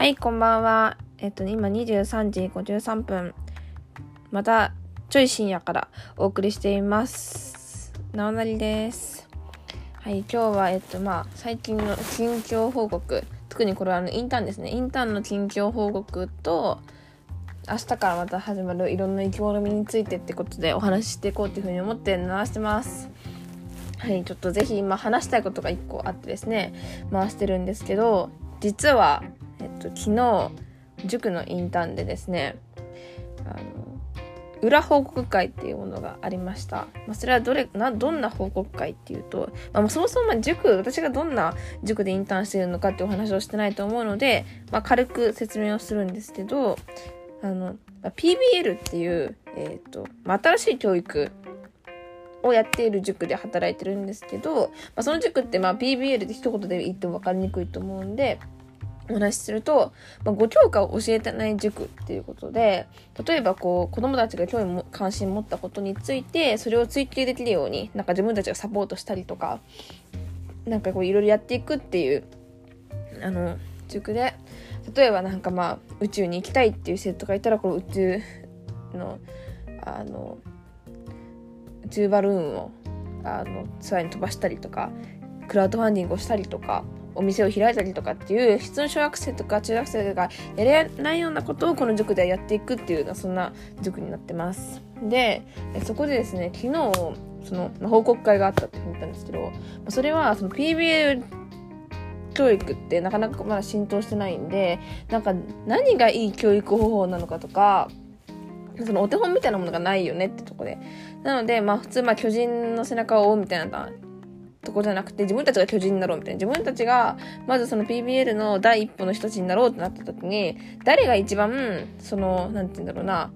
はい、こんばんは。えっと、今23時53分。また、ちょい深夜からお送りしています。なおなりです。はい、今日は、えっと、まあ、最近の近況報告。特にこれはあの、インターンですね。インターンの近況報告と、明日からまた始まるいろんな生き物身についてってことでお話ししていこうっていうふうに思って流してます。はい、ちょっとぜひ今話したいことが1個あってですね、回してるんですけど、実は、えっと、昨日塾のインターンでですねあの裏報告会っていうものがありました。まあ、それはどれなどんな報告会っていうと、まあ、そもそも塾私がどんな塾でインターンしてるのかってお話をしてないと思うので、まあ、軽く説明をするんですけどあの、あ、PBL っていう、えーとまあ、新しい教育をやっている塾で働いてるんですけど、まあ、その塾ってまあ PBL って一言で言っても分かりにくいと思うんでお話しすると、まあ、5教科を教えてない塾っていうことで、例えばこう、子供たちが興味も関心持ったことについて、それを追求できるように、なんか自分たちがサポートしたりとか、なんかこういろいろやっていくっていう、あの、塾で、例えばなんかまあ、宇宙に行きたいっていう生徒がいたら、この宇宙の、あの、宇宙バルーンを、あの、ツアーに飛ばしたりとか、クラウドファンディングをしたりとか、お店を開いたりとかっていう普通の小学生とか中学生がやれないようなことをこの塾ではやっていくっていうようなそんな塾になってます。でそこでですね昨日その報告会があったって言ったんですけどそれはその PBL 教育ってなかなかまだ浸透してないんでなんか何がいい教育方法なのかとかそのお手本みたいなものがないよねってとこで。なので、まあ普通、まあ巨人の背中を追うみたいなとこじゃなくて自分たちが巨人になろうみたいな。自分たちがまずその PBL の第一歩の人たちになろうってなった時に誰が一番その何て言うんだろうな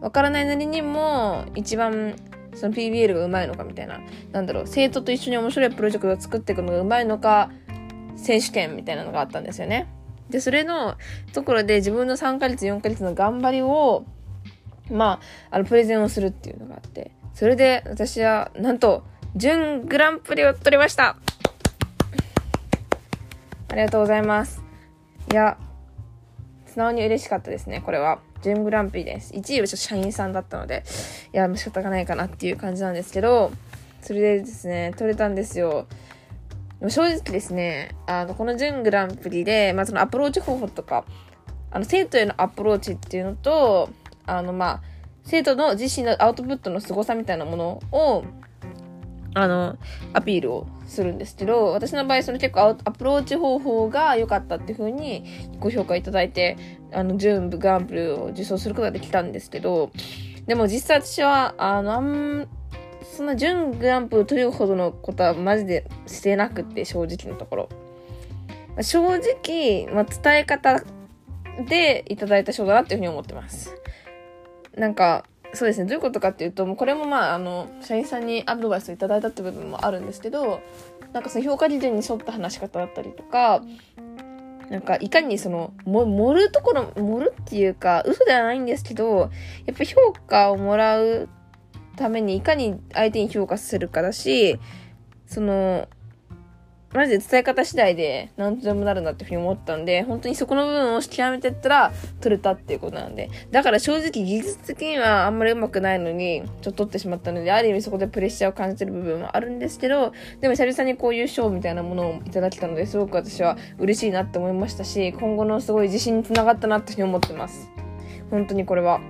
わからないなりにも一番その PBL がうまいのかみたいな。なんだろう生徒と一緒に面白いプロジェクトを作っていくのがうまいのか選手権みたいなのがあったんですよね。でそれのところで自分の3ヶ月4ヶ月の頑張りをまああのプレゼンをするっていうのがあって。それで私はなんと準グランプリを取りました。ありがとうございます。いや、素直に嬉しかったですね、これは。準グランプリです。1位はちょっと社員さんだったので、いや、仕方がないかなっていう感じなんですけど、それでですね、取れたんですよ。正直ですね、あの、この準グランプリで、まあ、そのアプローチ方法とか、あの、生徒へのアプローチっていうのと、あの、まあ、生徒の自身のアウトプットの凄さみたいなものを、あの、アピールをするんですけど、私の場合、その結構アプローチ方法が良かったっていう風にご評価いただいて、あの、準グランプリを受賞することができたんですけど、でも実際私は、あの、あん、そんな準グランプリを取るほどのことはマジでしてなくて、正直なところ。正直、まあ、伝え方でいただいた賞だなっていうふうに思ってます。なんか、そうですね。どういうことかっていうともうこれもまああの社員さんにアドバイスをいただいたって部分もあるんですけどなんかその評価基準に沿った話し方だったりとかなんかいかにそのも盛るところ盛るっていうか嘘ではないんですけどやっぱ評価をもらうためにいかに相手に評価するかだしそのマジで伝え方次第で何とでもなるなっていうふうに思ったんで、本当にそこの部分を極めてったら取れたっていうことなんで。だから正直技術的にはあんまりうまくないのに、ちょっと取ってしまったので、ある意味そこでプレッシャーを感じてる部分はあるんですけど、でも久々にこういう賞みたいなものをいただけたので、すごく私は嬉しいなって思いましたし、今後のすごい自信につながったなっていうふうに思ってます。本当にこれは。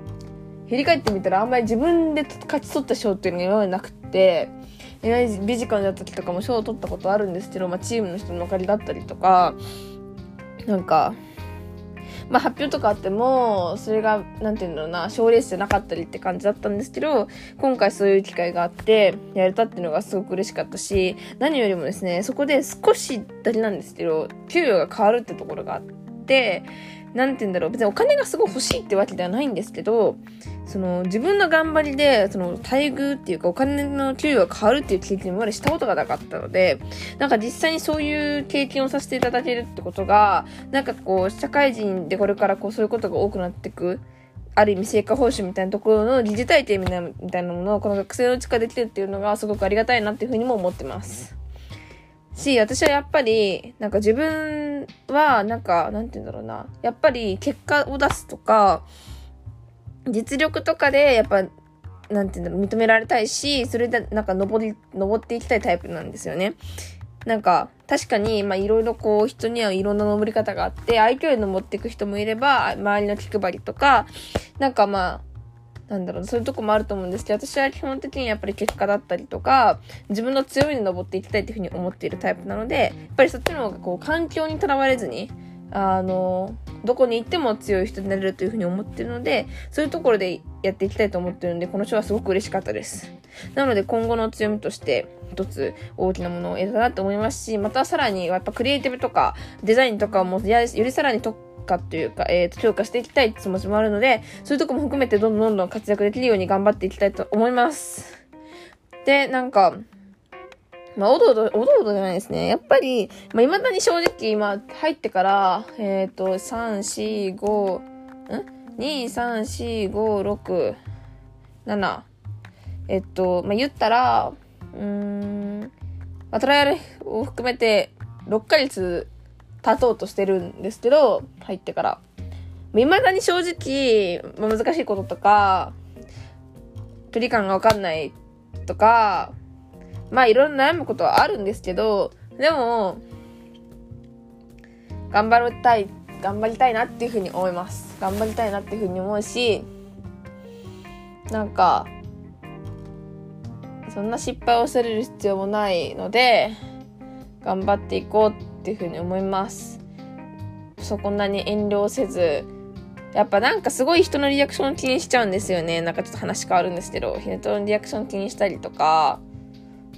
振り返ってみたらあんまり自分で勝ち取った賞っていうのが今までなくって、ビジカルだった時とかも賞を取ったことあるんですけど、まあ、チームの人のおかげだったりとかなんかまあ、発表とかあっても、それが、なんていうんだろうな、賞レースじゃなかったりって感じだったんですけど、今回そういう機会があって、やれたっていうのがすごく嬉しかったし、何よりもですね、そこで少しだけなんですけど、給与が変わるってところがあって、なんて言うんだろう、別にお金がすごい欲しいってわけではないんですけど、その自分の頑張りで、その待遇っていうかお金の給与が変わるっていう経験までしたことがなかったので、なんか実際にそういう経験をさせていただけるってことが、なんかこう、社会人でこれからこうそういうことが多くなっていく。ある意味成果報酬みたいなところの疑似体験みたいなものをこの学生のうちからできるっていうのがすごくありがたいなっていうふうにも思ってます。し、私はやっぱり、なんか自分は、なんか、なんて言うんだろうな。やっぱり結果を出すとか、実力とかで、やっぱ、なんて言うんだろう、認められたいし、それでなんか登り、登っていきたいタイプなんですよね。なんか、確かに、まあ、いろいろこう、人にはいろんな登り方があって、相手より登っていく人もいれば、周りの気配りとか、なんかまあ、なんだろう、そういうとこもあると思うんですけど、私は基本的にやっぱり結果だったりとか、自分の強みに登っていきたいっていうふうに思っているタイプなので、やっぱりそっちの方がこう、環境にとらわれずに、あの、どこに行っても強い人になれるというふうに思ってるので、そういうところでやっていきたいと思ってるので、この賞はすごく嬉しかったです。なので今後の強みとして、一つ大きなものを得たなと思いますし、またさらにやっぱクリエイティブとかデザインとかもよりさらに特化というか、えっ、ー、と、強化していきたいって気持ちもあるので、そういうとこも含めてどんどんどんどん活躍できるように頑張っていきたいと思います。で、なんか、まあ、おどおど、おどおどじゃないですね。やっぱり、まあ、未だに正直、今、入ってから、えっ、ー、と、3、4、5、ん ?2、3、4、5、6、7。えっと、まあ、言ったら、うーん、まあ、トライアルを含めて、6ヶ月経とうとしてるんですけど、入ってから。未だに正直、まあ、難しいこととか、距離感がわかんないとか、まあいろんな悩むことはあるんですけど、でも、頑張りたい、頑張りたいなっていうふうに思います。頑張りたいなっていうふうに思うし、なんか、そんな失敗をされる必要もないので、頑張っていこうっていうふうに思います。そこんなに遠慮せず、やっぱなんかすごい人のリアクション気にしちゃうんですよね。なんかちょっと話変わるんですけど、人のリアクション気にしたりとか、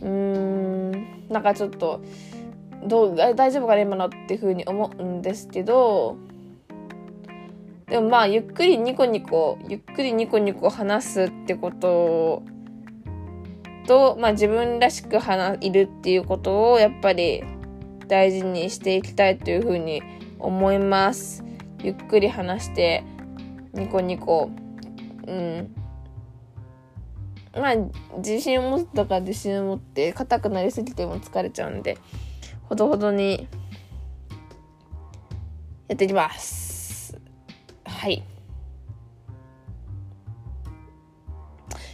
うーん、なんかちょっと、どう、大丈夫かな今のっていうふうに思うんですけど、でもまあ、ゆっくりニコニコ、ゆっくりニコニコ話すってことと、まあ自分らしく話、いるっていうことをやっぱり大事にしていきたいというふうに思います。ゆっくり話して、ニコニコ、うん、まあ、自信を持ったか自信を持って、硬くなりすぎても疲れちゃうんで、ほどほどに、やっていきます。はい。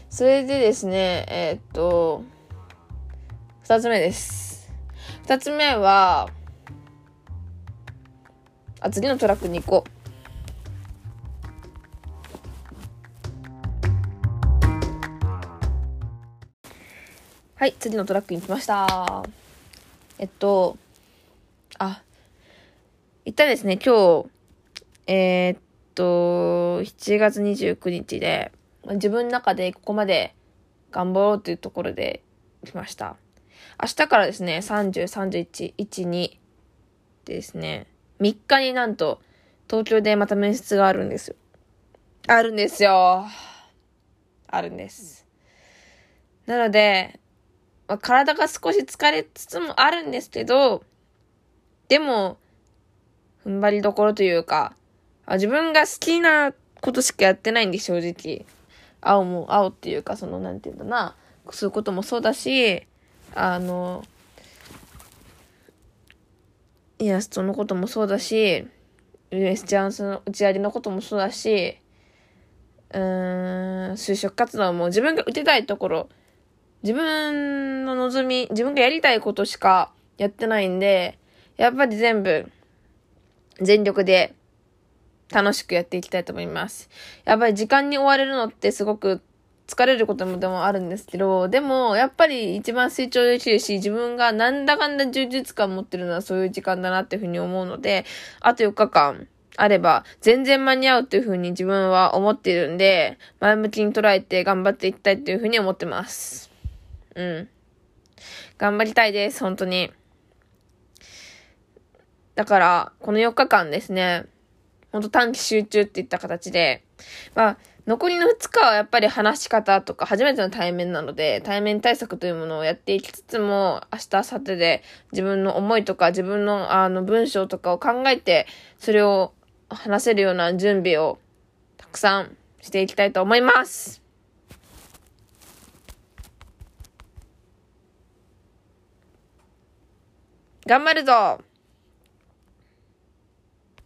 それでですね、えー、っと、二つ目です。二つ目は、あ、次のトラックに行こう。はい、次のトラックに来ました。えっと、あ、一旦ですね、今日、えー、っと、7月29日で、自分の中でここまで頑張ろうというところで来ました。明日からですね、30、31、1、2ですね、3日になんと東京でまた面接があるんですよ。あるんですよ。あるんです。なので、まあ、体が少し疲れつつもあるんですけど、でも、踏ん張りどころというか、あ自分が好きなことしかやってないんで、正直。青も、青っていうか、その、なんていうんだな、そういうこともそうだし、あの、イラストのこともそうだし、ウエスチャンスの打ち上げのこともそうだし、うーん、就職活動も自分が打てたいところ、自分の望み、自分がやりたいことしかやってないんで、やっぱり全部、全力で楽しくやっていきたいと思います。やっぱり時間に追われるのってすごく疲れることもでもあるんですけど、でも、やっぱり一番成長できるし、自分がなんだかんだ充実感持ってるのはそういう時間だなっていうふうに思うので、あと4日間あれば、全然間に合うっていうふうに自分は思っているんで、前向きに捉えて頑張っていきたいっていうふうに思ってます。うん。頑張りたいです、本当に。だから、この4日間ですね、ほんと短期集中っていった形で、まあ、残りの2日はやっぱり話し方とか初めての対面なので、対面対策というものをやっていきつつも、明日、明後日で自分の思いとか自分のあの文章とかを考えて、それを話せるような準備をたくさんしていきたいと思います。頑張るぞ